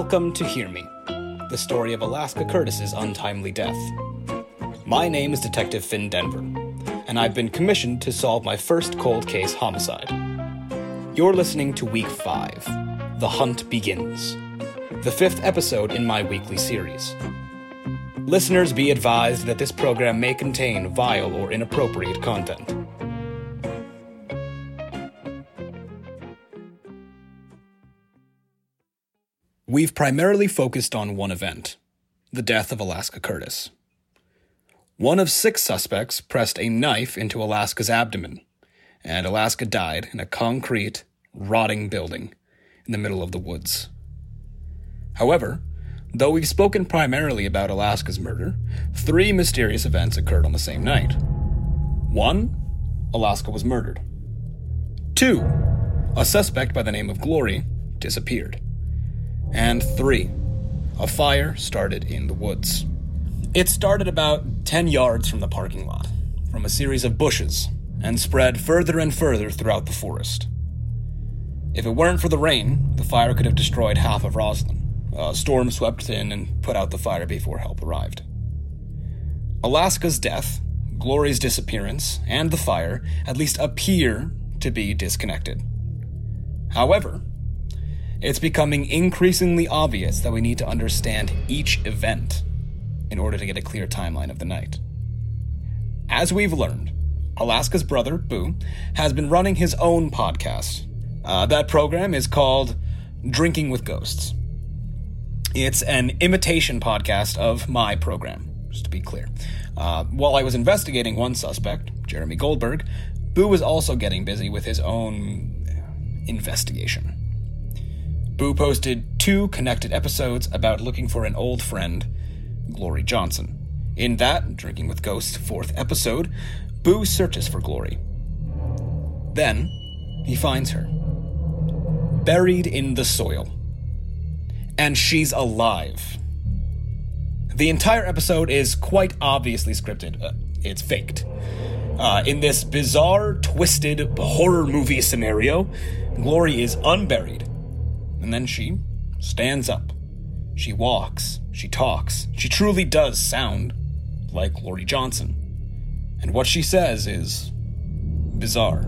Welcome to Hear Me, the story of Alaska Curtis's untimely death. My name is Detective Finn Denver, and I've been commissioned to solve my first cold case homicide. You're listening to Week 5 The Hunt Begins, the fifth episode in my weekly series. Listeners be advised that this program may contain vile or inappropriate content. We've primarily focused on one event the death of Alaska Curtis. One of six suspects pressed a knife into Alaska's abdomen, and Alaska died in a concrete, rotting building in the middle of the woods. However, though we've spoken primarily about Alaska's murder, three mysterious events occurred on the same night. One, Alaska was murdered. Two, a suspect by the name of Glory disappeared. And three, a fire started in the woods. It started about 10 yards from the parking lot, from a series of bushes, and spread further and further throughout the forest. If it weren't for the rain, the fire could have destroyed half of Roslyn. A storm swept in and put out the fire before help arrived. Alaska's death, Glory's disappearance, and the fire at least appear to be disconnected. However, it's becoming increasingly obvious that we need to understand each event in order to get a clear timeline of the night. As we've learned, Alaska's brother, Boo, has been running his own podcast. Uh, that program is called Drinking with Ghosts. It's an imitation podcast of my program, just to be clear. Uh, while I was investigating one suspect, Jeremy Goldberg, Boo was also getting busy with his own investigation. Boo posted two connected episodes about looking for an old friend, Glory Johnson. In that, Drinking with Ghosts fourth episode, Boo searches for Glory. Then, he finds her. Buried in the soil. And she's alive. The entire episode is quite obviously scripted. Uh, it's faked. Uh, in this bizarre, twisted horror movie scenario, Glory is unburied and then she stands up. She walks. She talks. She truly does sound like Glory Johnson. And what she says is bizarre.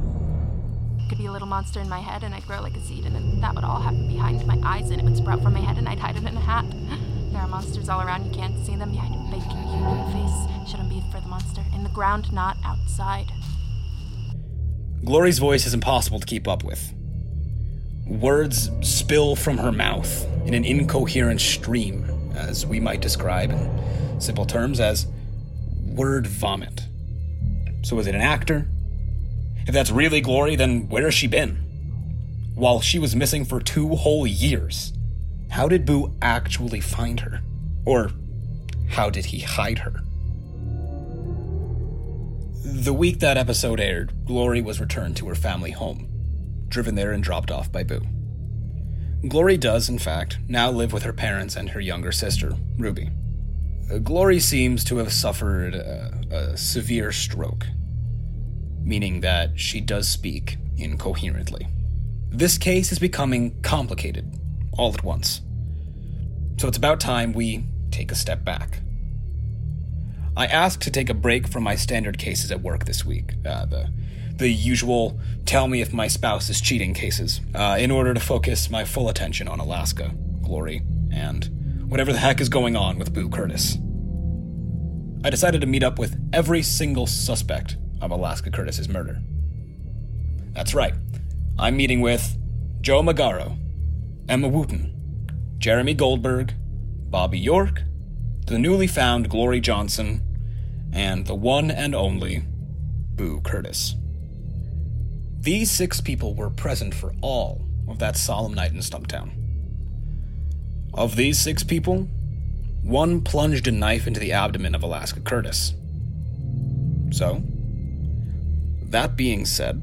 Could be a little monster in my head, and I'd grow like a seed, and then that would all happen behind my eyes, and it would sprout from my head, and I'd hide it in a hat. There are monsters all around. You can't see them behind a bacon human face. Shouldn't be for the monster. In the ground, not outside. Glory's voice is impossible to keep up with. Words spill from her mouth in an incoherent stream, as we might describe in simple terms as word vomit. So, is it an actor? If that's really Glory, then where has she been? While she was missing for two whole years, how did Boo actually find her? Or how did he hide her? The week that episode aired, Glory was returned to her family home driven there and dropped off by Boo. Glory does, in fact, now live with her parents and her younger sister, Ruby. Uh, Glory seems to have suffered a, a severe stroke, meaning that she does speak incoherently. This case is becoming complicated all at once. So it's about time we take a step back. I asked to take a break from my standard cases at work this week. Uh, the the usual tell me if my spouse is cheating cases uh, in order to focus my full attention on Alaska, Glory, and whatever the heck is going on with Boo Curtis. I decided to meet up with every single suspect of Alaska Curtis's murder. That's right, I'm meeting with Joe Magaro, Emma Wooten, Jeremy Goldberg, Bobby York, the newly found Glory Johnson, and the one and only Boo Curtis. These six people were present for all of that solemn night in Stumptown. Of these six people, one plunged a knife into the abdomen of Alaska Curtis. So, that being said,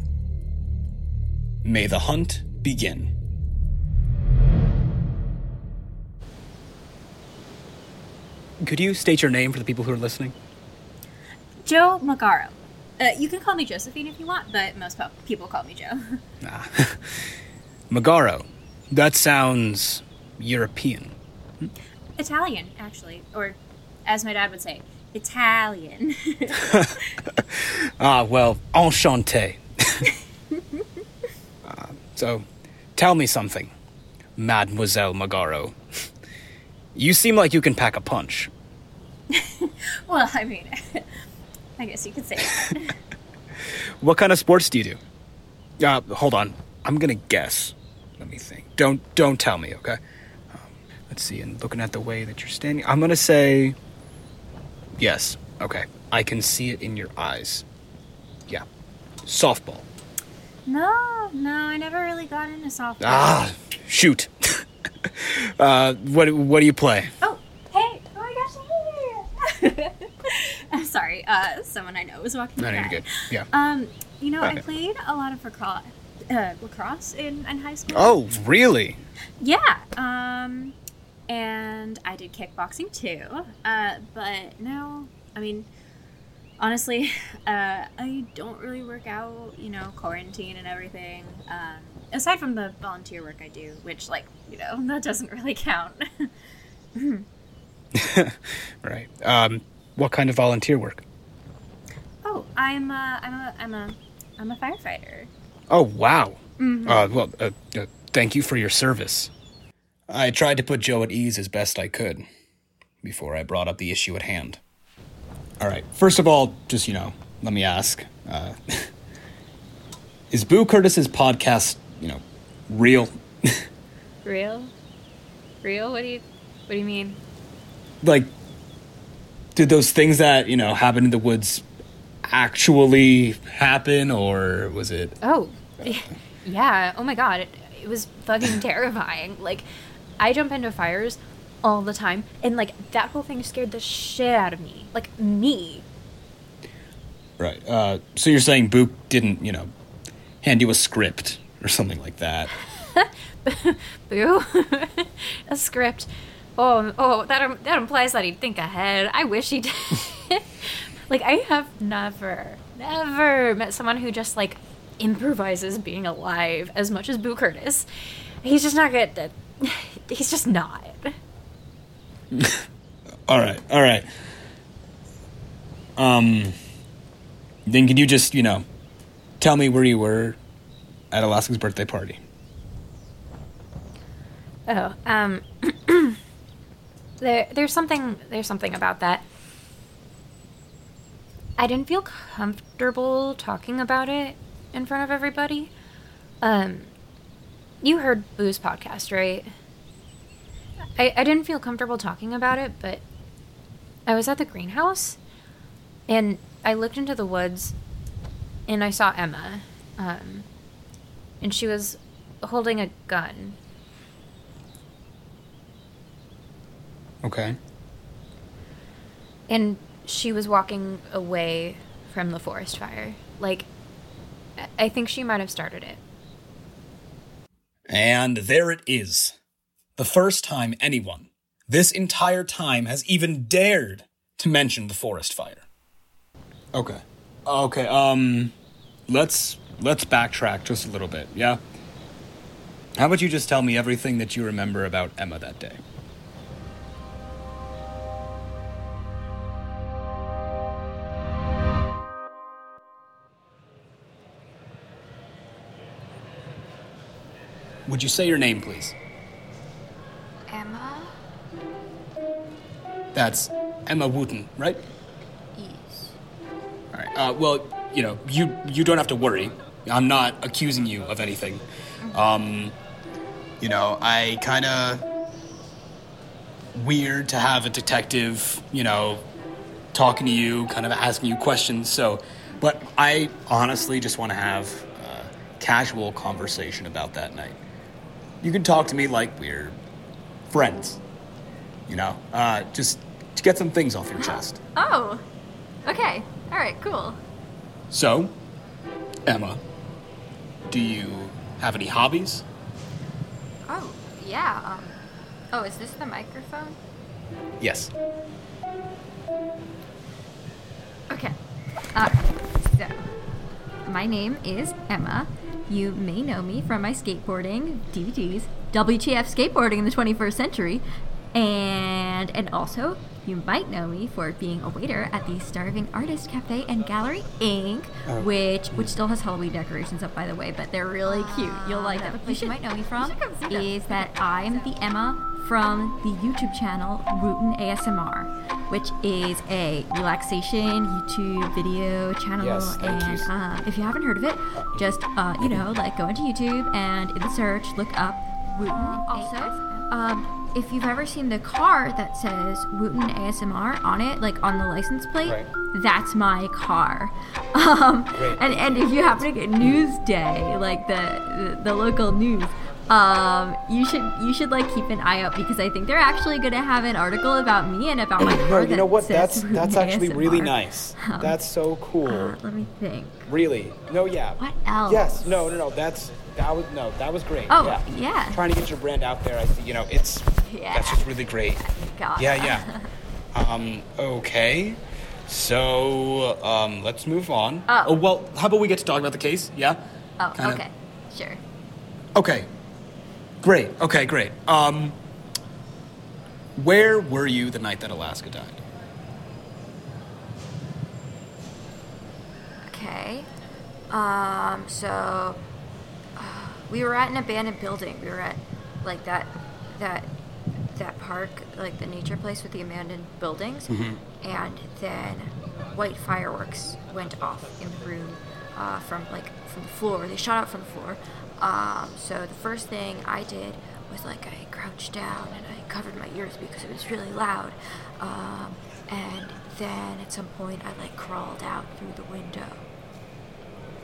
may the hunt begin. Could you state your name for the people who are listening? Joe Magaro. Uh, you can call me Josephine if you want, but most people call me Joe. ah. Magaro. That sounds European. Italian, actually, or as my dad would say, Italian. Ah, well, enchanté. uh, so, tell me something, Mademoiselle Magaro. You seem like you can pack a punch. well, I mean, I guess you could say. What kind of sports do you do? Uh, hold on. I'm gonna guess. Let me think. Don't don't tell me, okay? Um, let's see. And looking at the way that you're standing, I'm gonna say yes. Okay, I can see it in your eyes. Yeah, softball. no, no, I never really got into softball. Ah, shoot. uh, what what do you play? Oh, hey! Oh my gosh, hey! I'm sorry. Uh, someone I know was walking No, you're good. Yeah. Um, you know, I played a lot of lacrosse, uh, lacrosse in, in high school. Oh, really? Yeah. Um, and I did kickboxing too. Uh, but no, I mean, honestly, uh, I don't really work out. You know, quarantine and everything. Um, aside from the volunteer work I do, which, like, you know, that doesn't really count. Right. Um, what kind of volunteer work? Oh, I'm a, I'm a, I'm a, I'm a firefighter. Oh, wow. Uh, well, uh, uh, thank you for your service. I tried to put Joe at ease as best I could before I brought up the issue at hand. All right. First of all, just, you know, let me ask uh, Is Boo Curtis's podcast, you know, real? Real? Real? What do you what do you mean? like, did those things that, you know, happen in the woods actually happen, or was it. Oh, yeah. Oh my god, it, it was fucking terrifying. Like, I jump into fires all the time, and like that whole thing scared the shit out of me. Like me. Right. Uh, so you're saying Boo didn't, you know, hand you a script or something like that? Boo. a script. Oh, oh, that im- that implies that he'd think ahead. I wish he did. Like I have never, never met someone who just like improvises being alive as much as Boo Curtis. He's just not good. At, he's just not. All right. All right. Um. Then can you just, you know, tell me where you were at Alaska's birthday party? Oh, um, there, there's something, there's something about that. I didn't feel comfortable talking about it in front of everybody. Um, you heard Boo's podcast, right? I, I didn't feel comfortable talking about it, but I was at the greenhouse and I looked into the woods and I saw Emma. Um, and she was holding a gun. Okay. And she was walking away from the forest fire. Like, I- I think she might have started it. And there it is. The first time anyone, this entire time, has even dared to mention the forest fire. Okay. Okay, um let's let's backtrack just a little bit, yeah? How about you just tell me everything that you remember about Emma that day? Would you say your name, please? Emma? That's Emma Wooten, right? Yes. All right. Uh, well, you know, you you don't have to worry. I'm not accusing you of anything. Um, you know, I kind of weird to have a detective, you know, talking to you, kind of asking you questions. So, but I honestly just want to have a casual conversation about that night. You can talk to me like we're friends. You know, uh, just to get some things off your chest. Oh, okay. All right, cool. So, Emma, do you have any hobbies? Oh, yeah. Um, oh, is this the microphone? Yes. Okay. Uh, so, my name is Emma. You may know me from my skateboarding DVDs, WTF Skateboarding in the 21st Century, And and also, you might know me for being a waiter at the Starving Artist Cafe and Gallery Inc., Oh. which which still has Halloween decorations up, by the way, but they're really ah, cute. You'll like them. You should might know me from is that I'm the Emma from the YouTube channel Wooten ASMR, which is a relaxation YouTube video channel. Yes, and um, if you haven't heard of it, just uh, you know, like go into YouTube and in the search, look up Wooten. Also, um, if you've ever seen the car that says Wooten ASMR on it, like on the license plate, Right. that's my car. Um, and and if you happen to get Newsday, like the the, the local news. Um, you should you should like keep an eye out because I think they're actually going to have an article about me and about my car. You know what? That's that's actually really nice. Um, That's so cool. Uh, let me think. Really? No, yeah. What else? Yes. No, no, no. That's that was no. That was great. Oh, yeah. yeah. Trying to get your brand out there. I. You know, it's Yeah. that's just really great. God. Yeah, yeah. um. Okay. So, um, let's move on. Oh. well, how about we get to talk about the case? Yeah. Oh, Kinda. okay. Sure. Okay. Great. Okay, great. Um, where were you the night that Alaska died? Okay. Um, so uh, we were at an abandoned building. We were at like that that that park, like the nature place with the abandoned buildings. And then white fireworks went off in the room uh, from like from the floor. They shot out from the floor. Um, so the first thing I did was like I crouched down and I covered my ears because it was really loud. Um, and then at some point I like crawled out through the window.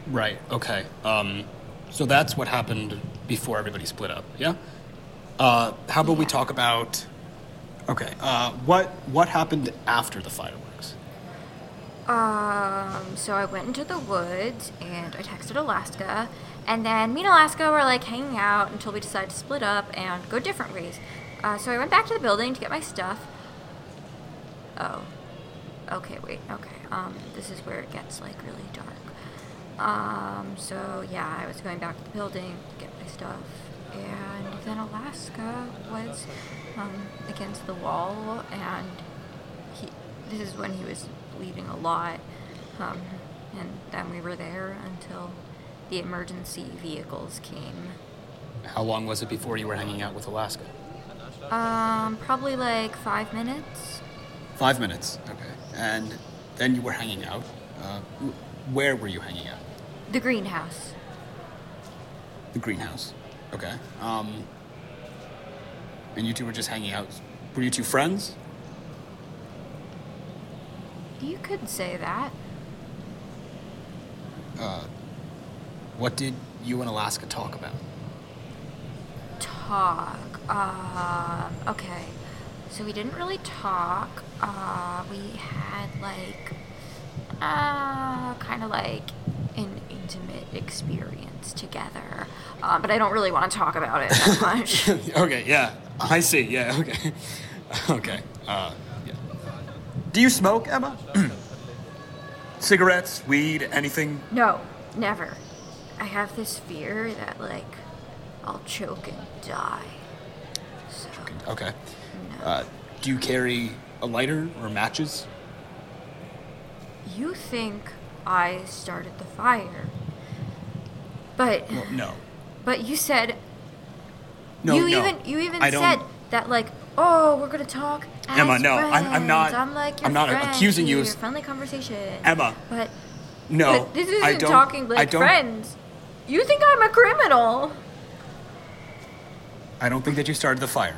Right. Okay. Um, so that's what happened before everybody split up. Yeah. Uh, how about we talk about? Okay. Uh, what what happened after the fireworks? Um, so I went into the woods and I texted Alaska, and then me and Alaska were like hanging out until we decided to split up and go different ways. Uh, so I went back to the building to get my stuff. Oh, okay, wait, okay. Um, this is where it gets like really dark. Um, so yeah, I was going back to the building to get my stuff, and then Alaska was um, against the wall, and he, this is when he was bleeding a lot, um, and then we were there until the emergency vehicles came. How long was it before you were hanging out with Alaska? Um, probably like five minutes. Five minutes. Okay. And then you were hanging out. Uh, where were you hanging out? The greenhouse. The greenhouse. Okay. Um, and you two were just hanging out. Were you two friends? You could say that. Uh, what did you and Alaska talk about? Talk. Um, okay. So we didn't really talk. Uh, we had like, uh, kind of like an intimate experience together. Uh, but I don't really want to talk about it that much. okay, yeah. I see. Yeah, okay. okay. Uh, yeah. Do you smoke, Emma? Cigarettes, weed, anything? no, never. I have this fear that like I'll choke and die. So, Okay. no. Uh, do you carry a lighter or matches? you think I started the fire? But Well, no. but you said No, you no. even you even I don't- said that like oh we're gonna talk as Emma, no, I'm- I'm not- I'm like your I'm not friend accusing you of here, friendly conversation. Emma, but no. but this isn't don't, talking I like don't, friends. You think I'm a criminal? I don't think that you started the fire.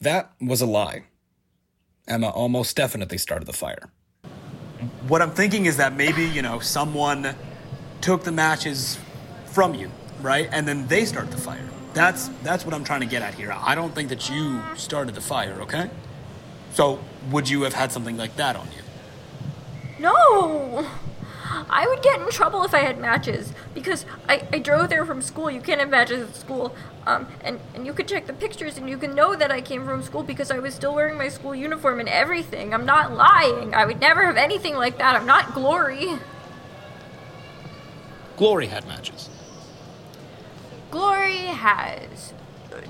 That was a lie. Emma almost definitely started the fire. What I'm thinking is that maybe, you know, someone took the matches from you, right? And then they start the fire. That's that's what I'm trying to get at here. I don't think that you started the fire, okay? So, would you have had something like that on you? No. I would get in trouble if I had matches because I, I drove there from school. You can't have matches at school. Um, and, and you could check the pictures and you can know that I came from school because I was still wearing my school uniform and everything. I'm not lying. I would never have anything like that. I'm not Glory. Glory had matches. Glory has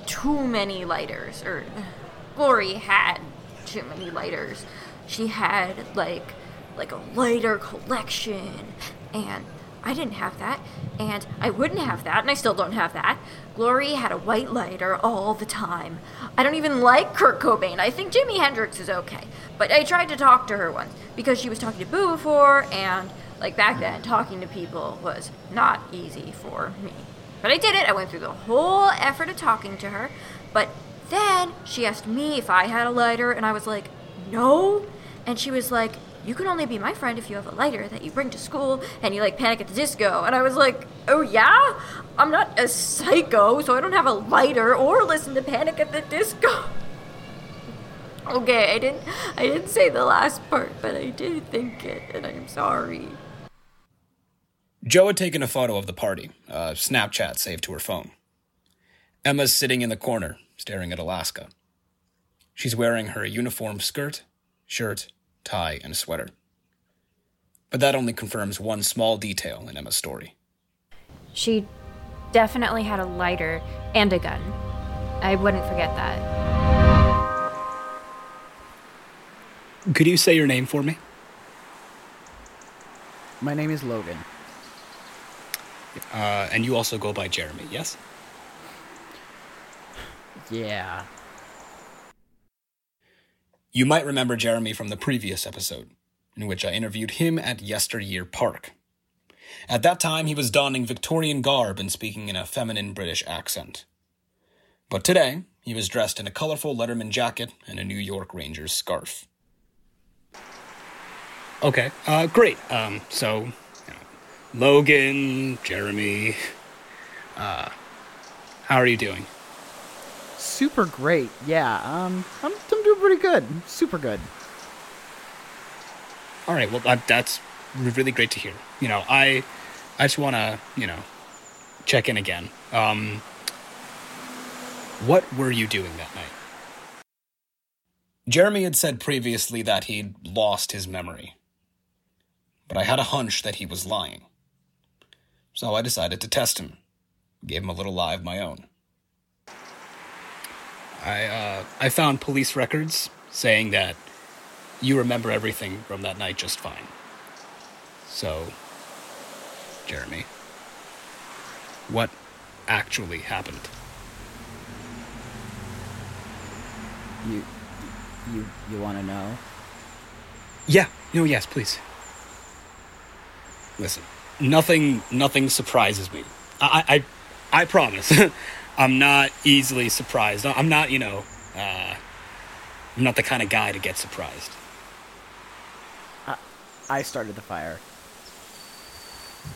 too many lighters, or Glory had too many lighters. She had like like a lighter collection and I didn't have that, and I wouldn't have that, and I still don't have that. Glory had a white lighter all the time. I don't even like Kurt Cobain. I think Jimi Hendrix is okay. But I tried to talk to her once because she was talking to Boo before, and like back then, talking to people was not easy for me. But I did it. I went through the whole effort of talking to her. But then she asked me if I had a lighter, and I was like, no. And she was like, you can only be my friend if you have a lighter that you bring to school and you like panic at the disco. And I was like, oh yeah? I'm not a psycho, so I don't have a lighter or listen to Panic at the Disco. okay, I didn't I didn't say the last part, but I did think it, and I'm sorry. Joe had taken a photo of the party, a Snapchat saved to her phone. Emma's sitting in the corner, staring at Alaska. She's wearing her uniform skirt, shirt, tie, and sweater. But that only confirms one small detail in Emma's story. She definitely had a lighter and a gun. I wouldn't forget that. Could you say your name for me? My name is Logan. Uh, and you also go by Jeremy, yes? Yeah. You might remember Jeremy from the previous episode, in which I interviewed him at Yesteryear Park. At that time, he was donning Victorian garb and speaking in a feminine British accent. But today, he was dressed in a colorful Letterman jacket and a New York Rangers scarf. Okay, uh, great. Um, so, Logan, Jeremy, uh, how are you doing? Super great. Yeah. Um, I'm, I'm doing pretty good. Super good. All right, well, that, that's really great to hear. You know, I, I just want to, you know, check in again. Um, what were you doing that night? Jeremy had said previously that he'd lost his memory. But I had a hunch that he was lying. So I decided to test him. Gave him a little lie of my own. I, uh, I found police records saying that you remember everything from that night just fine. So, Jeremy, what actually happened? You, you, you want to know? Yeah, no, yes, please. Listen, nothing, nothing surprises me. I, I, I promise. I'm not easily surprised. I'm not, you know, uh, I'm not the kind of guy to get surprised. I, I started the fire.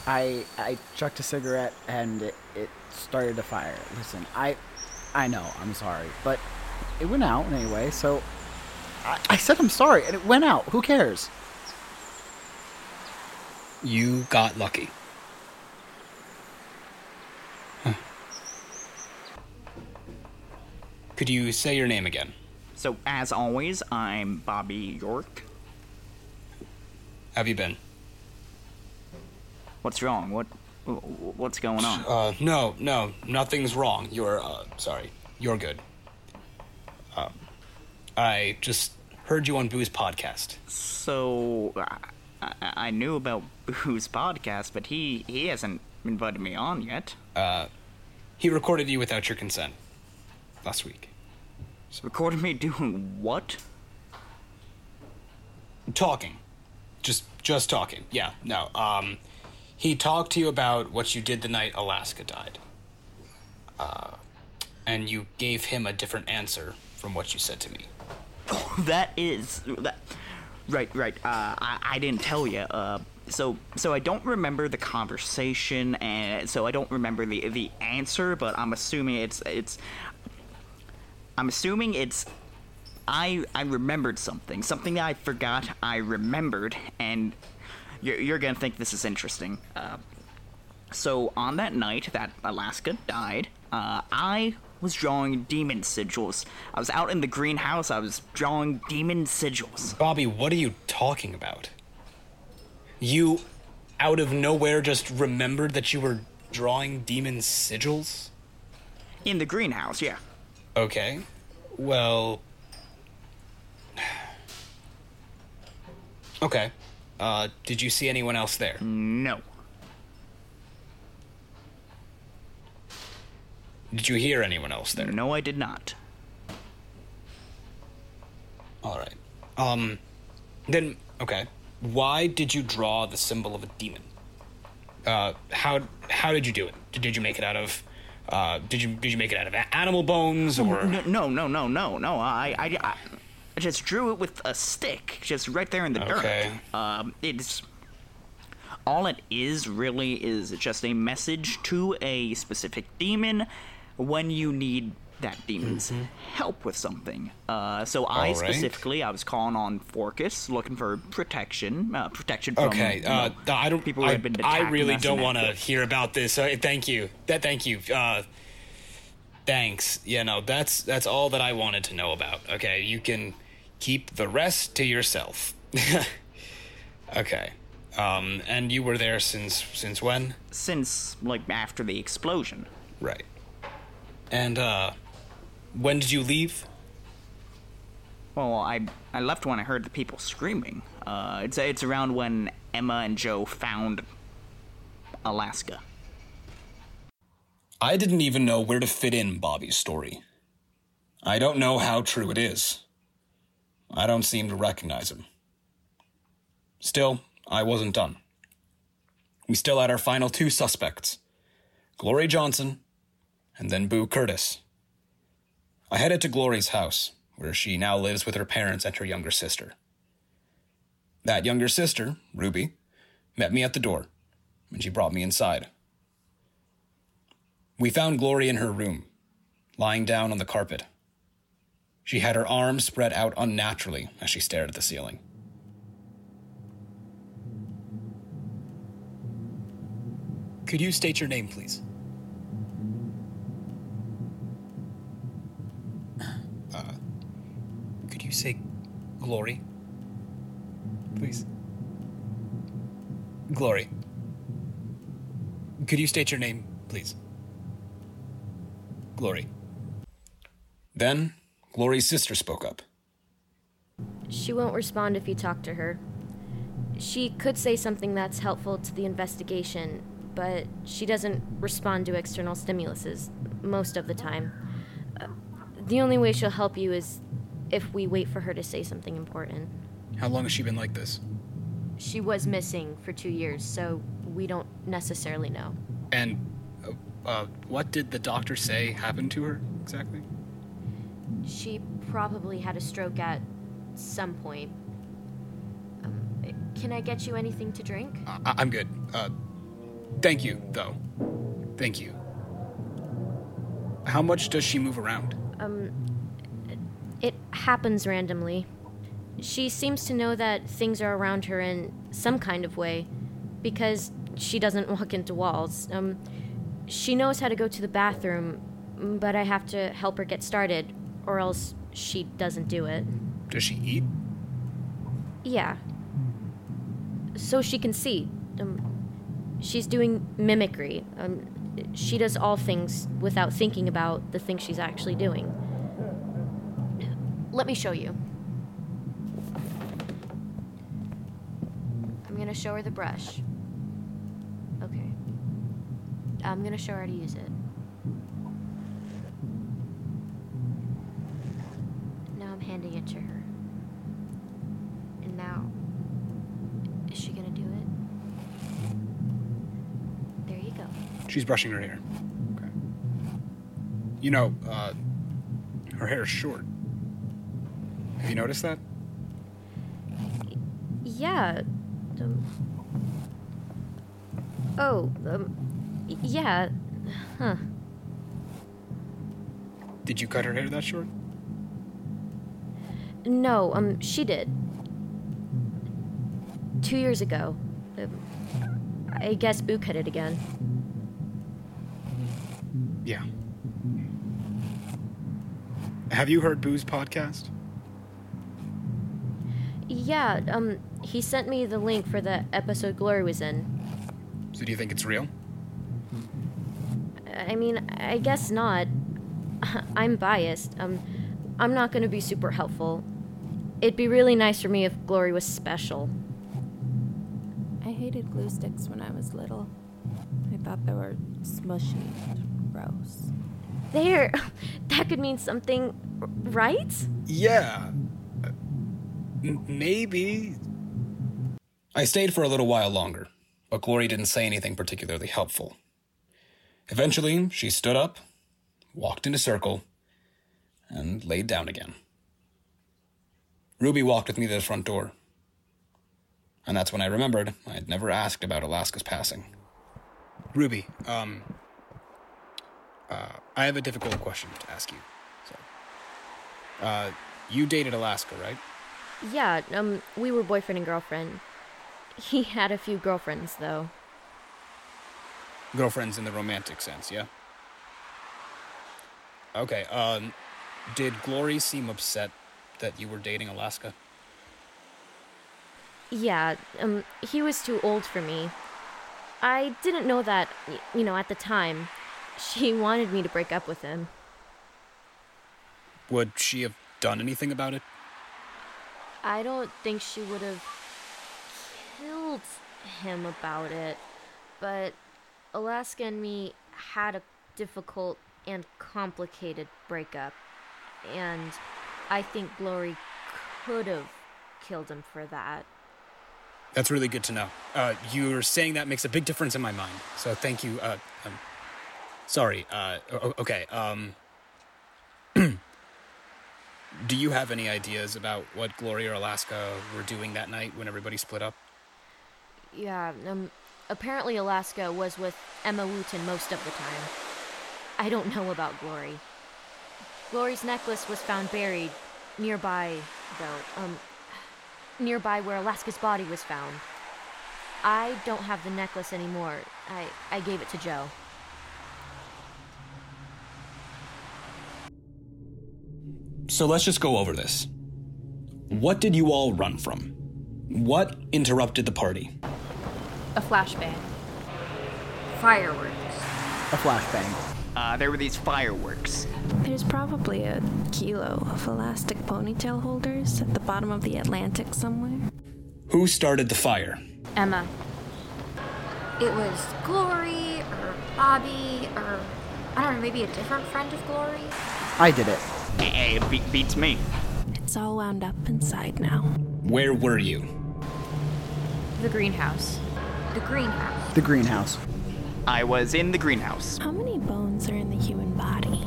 I I chucked a cigarette and it, it started a fire. Listen, I I know I'm sorry, but it went out anyway. So I, I said I'm sorry, and it went out. Who cares? You got lucky. Could you say your name again? So, as always, I'm Bobby York. Have you been? What's wrong? What what's going on? Uh, no, no, nothing's wrong. You're, uh, sorry. You're good. Um, I just heard you on Boo's podcast. So, I, I knew about Boo's podcast, but he he hasn't invited me on yet. Uh, he recorded you without your consent last week. So recorded me doing what? Talking. Just just talking. Yeah, no. Um he talked to you about what you did the night Alaska died. Uh and you gave him a different answer from what you said to me. that is that right right uh I, I didn't tell you uh so so I don't remember the conversation and so I don't remember the the answer but I'm assuming it's it's I'm assuming it's I I remembered something, something that I forgot I remembered, and you're, you're gonna think this is interesting. Uh, so on that night that Alaska died, uh, I was drawing demon sigils. I was out in the greenhouse. I was drawing demon sigils. Bobby, what are you talking about? You, out of nowhere, just remembered that you were drawing demon sigils? In the greenhouse, yeah. Okay. Well, Okay. Uh, did you see anyone else there? No. Did you hear anyone else there? No, I did not. All right. Um, then okay. Why did you draw the symbol of a demon? Uh, how how did you do it? Did, did you make it out of? Uh, did you did you make it out of animal bones or? No, no, no, no, no, no. I, I, I, I just drew it with a stick, just right there in the Okay. dirt. Um, it's all it is really is just a message to a specific demon when you need that demon's help with something. Uh, so I Mm-hmm. Right. specifically, I was calling on Forcus, looking for protection, uh, protection from. Okay. you Uh, know, I don't. people who I, had been I really don't want to hear about this. Uh, thank you. That. Thank you. Uh, thanks. Yeah. No. That's that's all that I wanted to know about. Okay. You can keep the rest to yourself. okay. Um. And you were there since since when? since like after the explosion. Right. And uh, when did you leave? Well, I I left when I heard the people screaming. Uh, it's it's around when Emma and Joe found Alaska. I didn't even know where to fit in Bobby's story. I don't know how true it is. I don't seem to recognize him. Still, I wasn't done. We still had our final two suspects Glory Johnson and then Boo Curtis. I headed to Glory's house, where she now lives with her parents and her younger sister. That younger sister, Ruby, met me at the door, and she brought me inside. We found Glory in her room, lying down on the carpet. She had her arms spread out unnaturally as she stared at the ceiling. Could you state your name, please? Uh, could you say Glory? Please. Glory. Could you state your name, please? Glory. Then, Glory's sister spoke up. She won't respond if you talk to her. She could say something that's helpful to the investigation, but she doesn't respond to external stimuluses most of the time. Uh, the only way she'll help you is if we wait for her to say something important. How long has she been like this? She was missing for two years, so we don't necessarily know. And uh, uh, what did the doctor say happened to her exactly? She probably had a stroke at some point. Um, can I get you anything to drink? I- I'm good. Uh, thank you, though. Thank you. How much does she move around? It happens randomly. She seems to know that things are around her in some kind of way because she doesn't walk into walls. Um, she knows how to go to the bathroom, but I have to help her get started, or else she doesn't do it. Does she eat? Yeah. So she can see. Um, she's doing mimicry. Um, she does all things without thinking about the thing she's actually doing. Let me show you. I'm gonna show her the brush. Okay. I'm gonna show her how to use it. Now I'm handing it to her. And now, is she gonna do it? There you go. She's brushing her hair. Okay. You know, uh, her hair is short. Have you noticed that? Yeah. Um, oh, um, yeah. Huh. Did you cut her hair that short? No, um, she did. Two years ago. Um, I guess Boo cut it again. Yeah. Have you heard Boo's podcast? Yeah, um, he sent me the link for the episode Glory was in. So do you think it's real? I mean, I guess not. I'm biased. Um, I'm not gonna be super helpful. it'd be really nice for me if Glory was special. I hated glue sticks when I was little. I thought they were smushy and gross. There, that could mean something, right? Yeah. Uh, m- maybe. I stayed for a little while longer, but Glory didn't say anything particularly helpful. Eventually, she stood up, walked in a circle, and laid down again. Ruby walked with me to the front door. And that's when I remembered I had never asked about Alaska's passing. Ruby, um, uh, I have a difficult question to ask you. So, uh, you dated Alaska, right? Yeah, um, we were boyfriend and girlfriend. He had a few girlfriends, though. Girlfriends in the romantic sense, yeah? Okay, um, did Glory seem upset that you were dating Alaska? Yeah, um, he was too old for me. I didn't know that, you know, at the time. She wanted me to break up with him. Would she have done anything about it? I don't think she would have killed him about it, but Alaska and me had a difficult and complicated breakup, and I think Glory could have killed him for that. That's really good to know. Uh, you're saying that makes a big difference in my mind. So thank you. Uh, um, sorry. Uh, okay. Um, do you have any ideas about what Glory or Alaska were doing that night when everybody split up? Yeah, um, apparently Alaska was with Emma Wooten most of the time. I don't know about Glory. Glory's necklace was found buried nearby, though, um, nearby where Alaska's body was found. I don't have the necklace anymore. I, I gave it to Joe. So let's just go over this. What did you all run from? What interrupted the party? A flashbang. Fireworks. A flashbang. Uh, there were these fireworks. There's probably a kilo of elastic ponytail holders at the bottom of the Atlantic somewhere. Who started the fire? Emma. It was Glory or Bobby or I don't know, maybe a different friend of Glory. I did it. Hey, it be- beats me. It's all wound up inside now. Where were you? The greenhouse. The greenhouse. The greenhouse. I was in the greenhouse. How many bones are in the human body?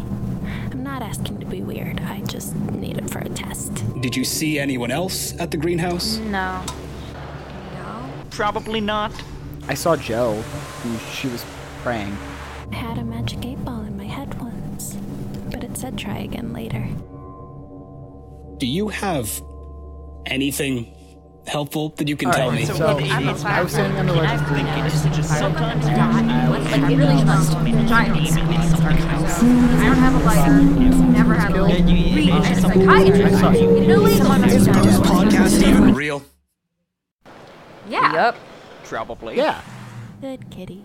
I'm not asking to be weird. I just need it for a test. Did you see anyone else at the greenhouse? No. No. Probably not. I saw Joe. She was praying. I had a magic said try again later. Do you have anything helpful that you can All tell right, me? so I was standing on the ledge of the greenhouse. Sometimes Like really just giant. I don't have a lighter. Never had a lighter. Read a psychiatrist. You know, like someone must Is this podcast even real? Yeah. Yep. Probably. Yeah. Good kitty.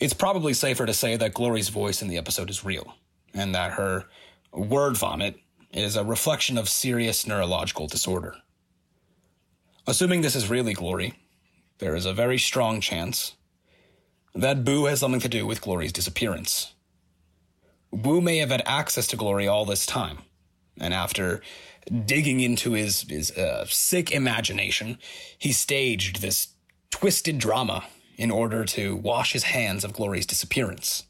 It's probably safer to say that Glory's voice in the episode is real, and that her word vomit is a reflection of serious neurological disorder. Assuming this is really Glory, there is a very strong chance that Boo has something to do with Glory's disappearance. Boo may have had access to Glory all this time, and after digging into his, his uh, sick imagination, he staged this twisted drama in order to wash his hands of Glory's disappearance.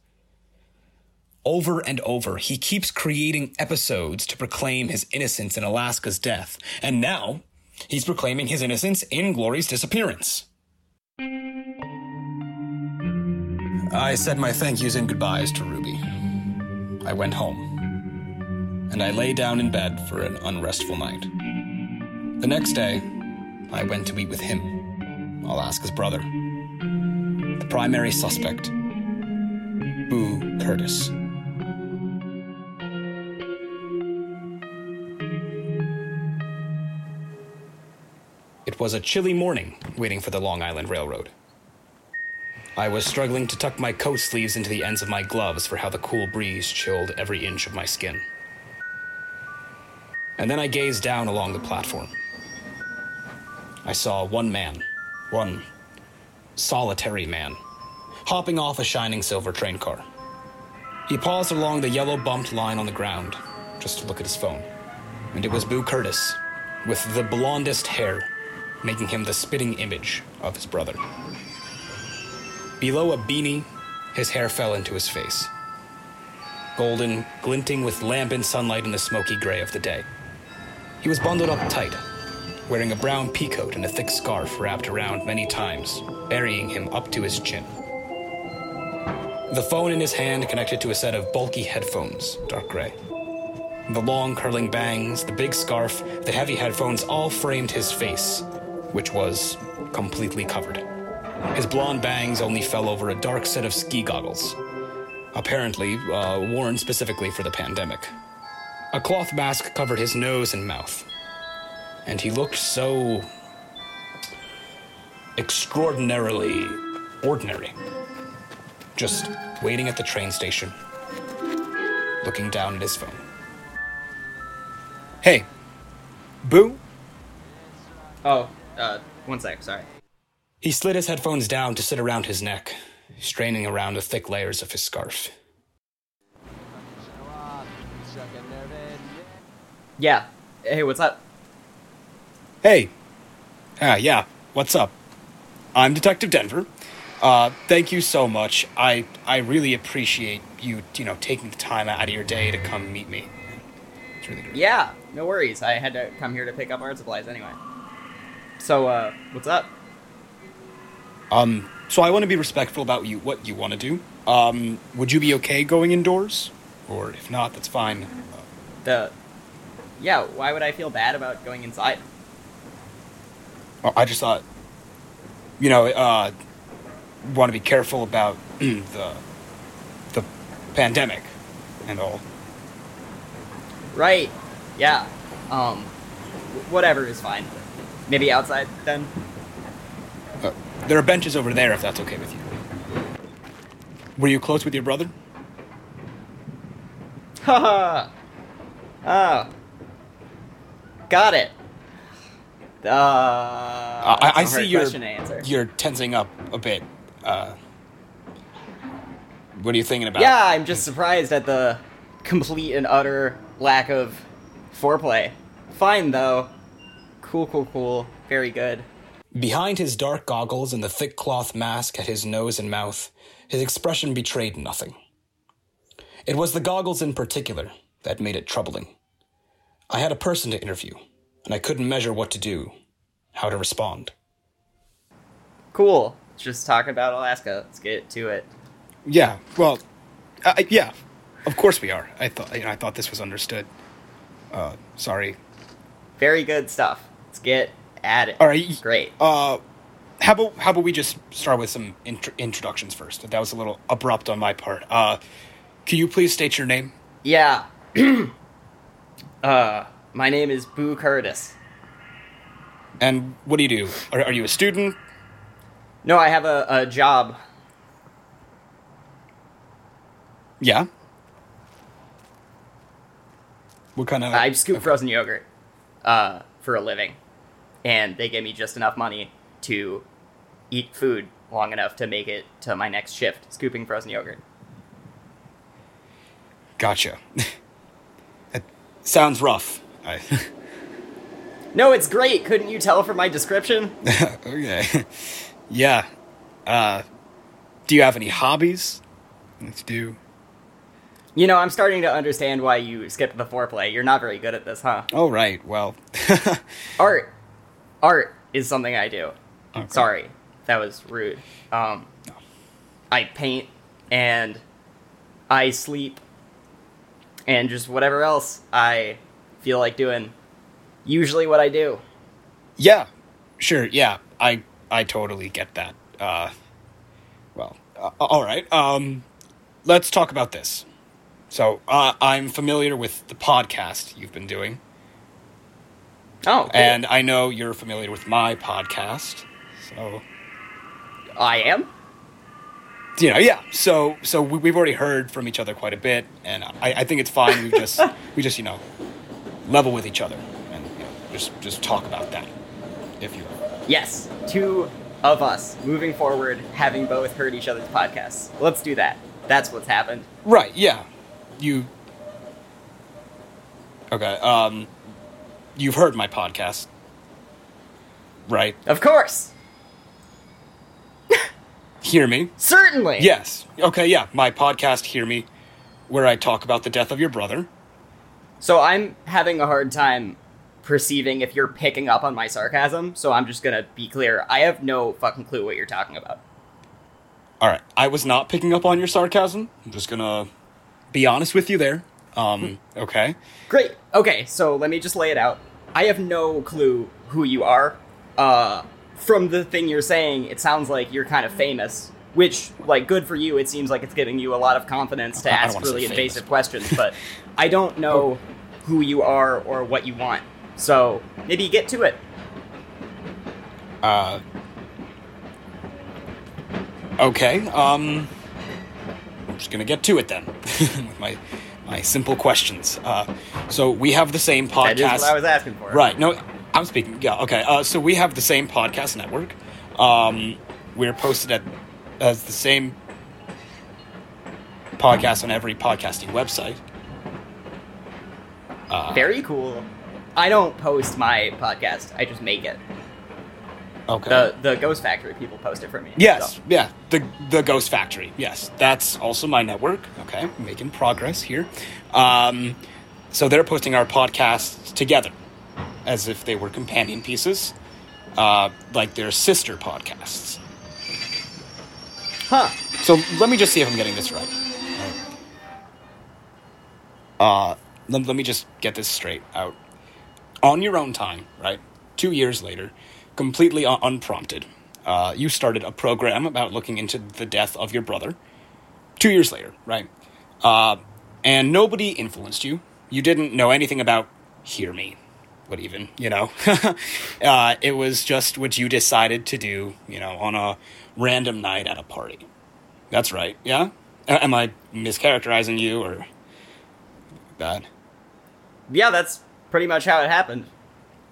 Over and over, he keeps creating episodes to proclaim his innocence in Alaska's death, and now he's proclaiming his innocence in Glory's disappearance. I said my thank yous and goodbyes to Ruby. I went home, and I lay down in bed for an unrestful night. The next day, I went to meet with him, Alaska's brother, the primary suspect. Boo Curtis. It was a chilly morning waiting for the Long Island Railroad. I was struggling to tuck my coat sleeves into the ends of my gloves for how the cool breeze chilled every inch of my skin. And then I gazed down along the platform. I saw one man, one solitary man, hopping off a shining silver train car. He paused along the yellow bumped line on the ground just to look at his phone. And it was Boo Curtis, with the blondest hair, making him the spitting image of his brother. Below a beanie, his hair fell into his face. Golden, glinting with lambent sunlight in the smoky gray of the day. He was bundled up tight, wearing a brown peacoat and a thick scarf wrapped around many times, burying him up to his chin. The phone in his hand connected to a set of bulky headphones, dark gray. The long curling bangs, the big scarf, the heavy headphones all framed his face, which was completely covered. His blonde bangs only fell over a dark set of ski goggles, apparently uh, worn specifically for the pandemic. A cloth mask covered his nose and mouth, and he looked so extraordinarily ordinary. Just waiting at the train station, looking down at his phone. Hey, Boo? Oh, uh, one sec, sorry. He slid his headphones down to sit around his neck, straining around the thick layers of his scarf. Yeah. Hey, what's up? Hey. Ah, yeah. What's up? I'm Detective Denver. Uh, thank you so much. I I really appreciate you, you know, taking the time out of your day to come meet me. It's really great. Yeah, no worries. I had to come here to pick up art supplies anyway. So, uh, what's up? Um, so I want to be respectful about you, what you want to do. Um, would you be okay going indoors? Or if not, that's fine. The. Yeah, why would I feel bad about going inside? I just thought, you know, uh, want to be careful about the the pandemic and all. Right. Yeah. Um, whatever is fine. Maybe outside then? Uh, there are benches over there if that's okay with you. Were you close with your brother? Haha. oh. Got it. Uh, I, I see answer. you're tensing up a bit. Uh, what are you thinking about? Yeah, I'm just surprised at the complete and utter lack of foreplay. Fine though. Cool, cool, cool. Very good. Behind his dark goggles and the thick cloth mask at his nose and mouth, his expression betrayed nothing. It was the goggles in particular that made it troubling. I had a person to interview, and I couldn't measure what to do, how to respond. Cool. Just talking about Alaska. Let's get to it. Yeah, well, uh, yeah, of course we are. I thought I thought this was understood. Uh, sorry. Very good stuff. Let's get at it. All right. Great. Uh, how about how about we just start with some intro- introductions first? That was a little abrupt on my part. Uh, can you please state your name? Yeah. uh, my name is Boo Curtis. And what do you do? Are, are you a student? No, I have a, a job. Yeah. What kind of? I scoop frozen yogurt uh, for a living, and they give me just enough money to eat food long enough to make it to my next shift, scooping frozen yogurt. Gotcha. that sounds rough. I, No, it's great. Couldn't you tell from my description? okay. yeah. Uh, do you have any hobbies? Let's do. You know, I'm starting to understand why you skipped the foreplay. You're not very good at this, huh? Oh right. Well. Art. Art is something I do. Okay. Sorry, that was rude. Um, I paint and I sleep and just whatever else I feel like doing. Usually, what I do. Yeah, sure. Yeah, I I totally get that. Uh, well, uh, all right. Um, let's talk about this. So, uh, I'm familiar with the podcast you've been doing, Oh, cool. and I know you're familiar with my podcast. So, I am. you know, yeah. So, so we, we've already heard from each other quite a bit, and I, I think it's fine. We just, we just, you know, level with each other and you know, just, just talk about that, if you. Will. Yes, two of us moving forward, having both heard each other's podcasts. Let's do that. That's what's happened. Right. Yeah. You. Okay. Um, you've heard my podcast, right? Of course. Hear me. Certainly. Yes. Okay. Yeah. My podcast, Hear Me, where I talk about the death of your brother. So I'm having a hard time perceiving if you're picking up on my sarcasm, so I'm just gonna be clear. I have no fucking clue what you're talking about. All right. I was not picking up on your sarcasm. I'm just gonna be honest with you there. Um. Okay. Great. Okay, so let me just lay it out. I have no clue who you are. Uh, from the thing you're saying, it sounds like you're kind of famous, which, like, good for you. It seems like it's giving you a lot of confidence to I ask really famous. invasive questions, but I don't know who you are or what you want. So maybe get to it. Uh. Okay. Um. I'm just gonna get to it then, with my my simple questions. Uh, so we have the same podcast. That is what I was asking for. Right. No, I'm speaking. Yeah. Okay. Uh, so we have the same podcast network. Um, we're posted at as the same podcast on every podcasting website. Uh, Very cool. I don't post my podcast. I just make it. okay. The the Ghost Factory people post it for me. Yes, so. yeah, the the Ghost Factory. Yes, that's also my network. Okay, making progress here. Um, so they're posting our podcasts together, as if they were companion pieces, uh, like their sister podcasts. Huh. So let me just see if I'm getting this right. Uh, let, let me just get this straight out. On your own time, right? Two years later, completely un- unprompted, uh, you started a program about looking into the death of your brother. Two years later, right? Uh, and nobody influenced you. You didn't know anything about Hear Me. What even, you know? uh, it was just what you decided to do, you know, on a random night at a party. That's right, yeah? Am I mischaracterizing you or bad? Yeah, that's pretty much how it happened.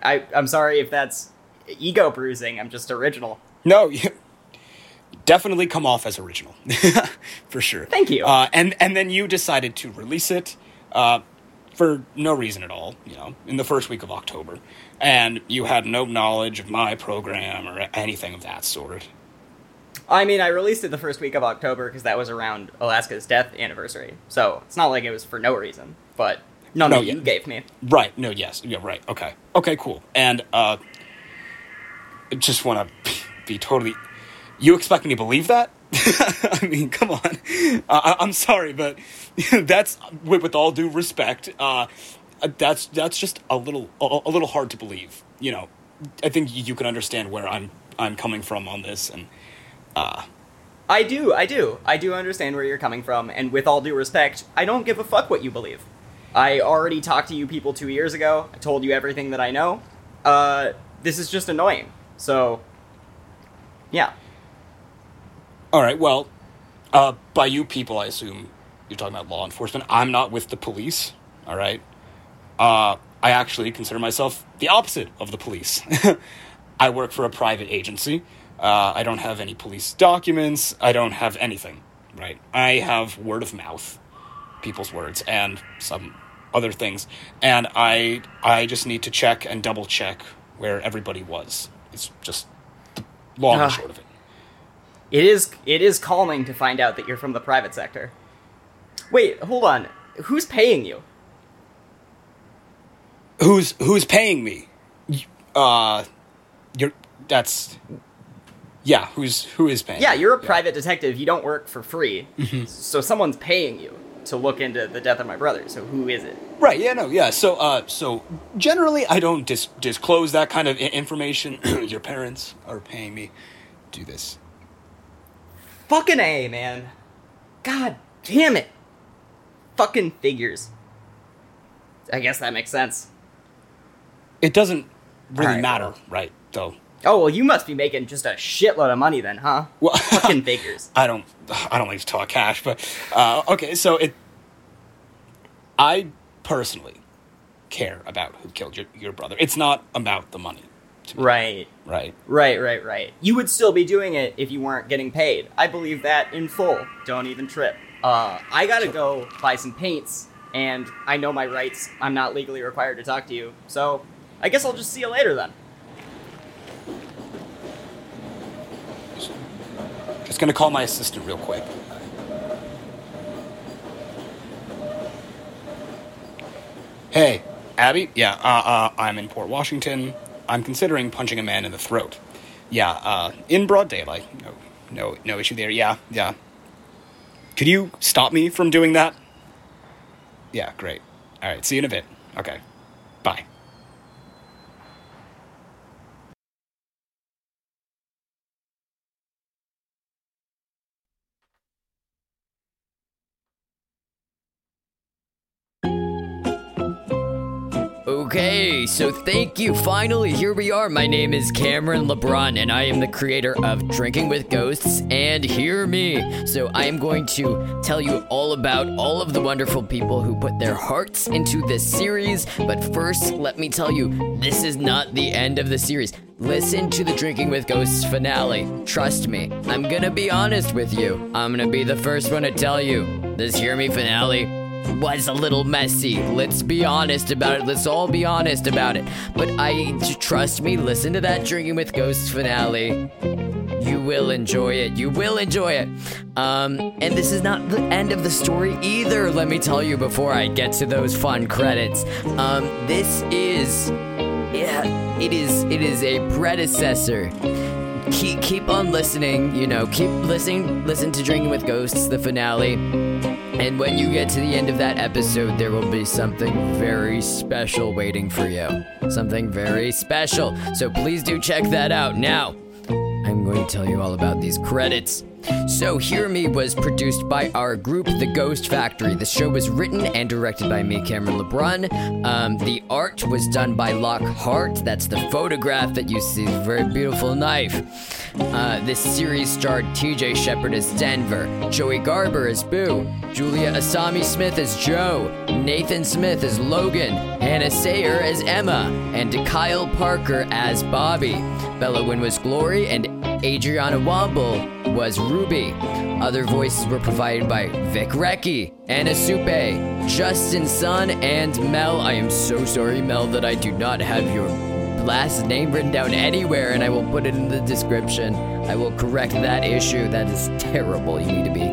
I I'm sorry if that's ego bruising. I'm just original. No, you definitely come off as original, for sure. Thank you. Uh, and and then you decided to release it uh, for no reason at all. You know, in the first week of October, and you had no knowledge of my program or anything of that sort. I mean, I released it the first week of October because that was around Alaska's death anniversary. So it's not like it was for no reason. But none No, that you gave me. Right. No. Yes. Yeah. Right. Okay. Okay. Cool. And uh, just want to be totally. You expect me to believe that? I mean, come on. Uh, I- I'm sorry, but that's with, with all due respect. Uh, that's that's just a little a, a little hard to believe. You know, I think you can understand where I'm I'm coming from on this, and I do, I do. I do understand where you're coming from, and with all due respect, I don't give a fuck what you believe. I already talked to you people two years ago. I told you everything that I know. Uh, this is just annoying. So, yeah. All right. Well, uh, by you people, I assume you're talking about law enforcement. I'm not with the police. All right. Uh, I actually consider myself the opposite of the police. I work for a private agency. Uh, I don't have any police documents. I don't have anything. Right. I have word of mouth, people's words, and some other things. And I I just need to check and double check where everybody was. It's just the long Ah. and short of it. It is it is calming to find out that you're from the private sector. Wait, hold on. Who's paying you? who's who's paying me uh you're that's yeah who's who is paying Yeah, you're a private detective. You don't work for free. Mm-hmm. So someone's paying you to look into the death of my brother. So who is it? right yeah no yeah so uh so generally i don't dis- disclose that kind of information your parents are paying me do this Fucking A, man. God Damn it! Fucking figures. I guess that makes sense. It doesn't really Alright, matter, well. right? Though. Oh well, you must be making just a shitload of money then, huh? Well, Fucking figures. I don't. I don't like to talk cash, but uh, okay. So it. I personally care about who killed your, your brother. It's not about the money, to me, Right. right? Right, right, right. You would still be doing it if you weren't getting paid. I believe that in full. Don't even trip. Uh, I gotta go buy some paints, and I know my rights. I'm not legally required to talk to you, so I guess I'll just see you later then. Just gonna call my assistant real quick. Hey, Abby. Yeah, uh, uh, I'm in Port Washington. I'm considering punching a man in the throat. Yeah, uh, in broad daylight. No, no, no issue there. Yeah, yeah. Could you stop me from doing that? Yeah, great. All right, see you in a bit. Okay, bye. Okay, so thank you. Finally, here we are. My name is Cameron LeBron, and I am the creator of Drinking with Ghosts and Hear Me. So, I am going to tell you all about all of the wonderful people who put their hearts into this series. But first, let me tell you, this is not the end of the series. Listen to the Drinking with Ghosts finale. Trust me, I'm gonna be honest with you. I'm gonna be the first one to tell you. This Hear Me finale was a little messy. Let's be honest about it. Let's all be honest about it. But I trust me, listen to that Drinking with Ghosts finale. You will enjoy it. You will enjoy it. Um, and this is not the end of the story either, let me tell you before I get to those fun credits. Um, this is yeah, it is it is a predecessor keep keep on listening. You know, keep listening. Listen to Drinking with Ghosts, the finale. And when you get to the end of that episode, there will be something very special waiting for you. Something very special. So please do check that out. Now, I'm going to tell you all about these credits. So, Hear Me was produced by our group, The Ghost Factory. The show was written and directed by me, Cameron LeBron. Um, the art was done by Lockhart. That's the photograph that you see, the very beautiful knife. Uh, this series starred TJ Shepard as Denver, Joey Garber as Boo, Julia Asami Smith as Joe, Nathan Smith as Logan, Hannah Sayer as Emma, and Kyle Parker as Bobby. Bella Wynn was Glory, and Adriana Womble was. Other voices were provided by Vic Recchi, Anna Supe, Justin Sun, and Mel. I am so sorry, Mel, that I do not have your last name written down anywhere, and I will put it in the description. I will correct that issue. That is terrible. You need to be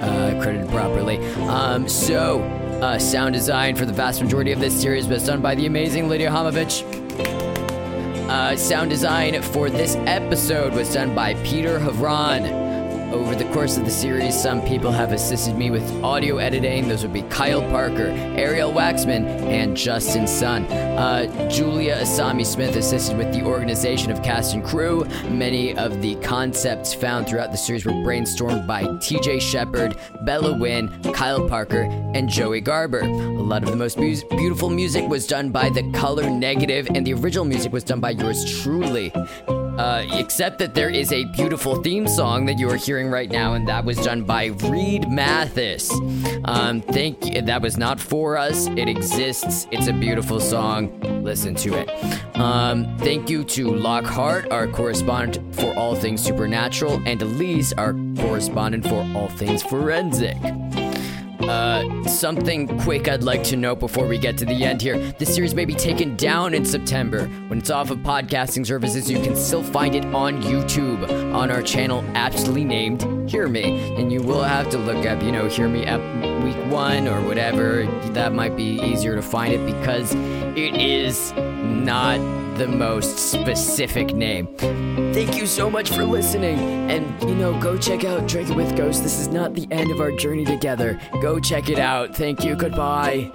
uh, credited properly. Um, so, uh, sound design for the vast majority of this series was done by the amazing Lydia Homovich. Uh, sound design for this episode was done by Peter Havran. Over the course of the series, some people have assisted me with audio editing. Those would be Kyle Parker, Ariel Waxman, and Justin Sun. Uh, Julia Asami Smith assisted with the organization of cast and crew. Many of the concepts found throughout the series were brainstormed by TJ Shepard, Bella Wynn, Kyle Parker, and Joey Garber. A lot of the most beautiful music was done by The Color Negative, and the original music was done by yours truly. Uh, except that there is a beautiful theme song that you are hearing right now, and that was done by Reed Mathis. Um, thank you. That was not for us. It exists. It's a beautiful song. Listen to it. Um, thank you to Lockhart, our correspondent for all things supernatural, and Elise, our correspondent for all things forensic. Uh, something quick I'd like to note before we get to the end here. This series may be taken down in September. When it's off of podcasting services, you can still find it on YouTube on our channel, aptly named Hear Me. And you will have to look up, you know, Hear Me up week one or whatever. That might be easier to find it because it is not the most specific name. Thank you so much for listening. And, you know, go check out Drinking with Ghosts. This is not the end of our journey together. Go check it out. Thank you. Goodbye.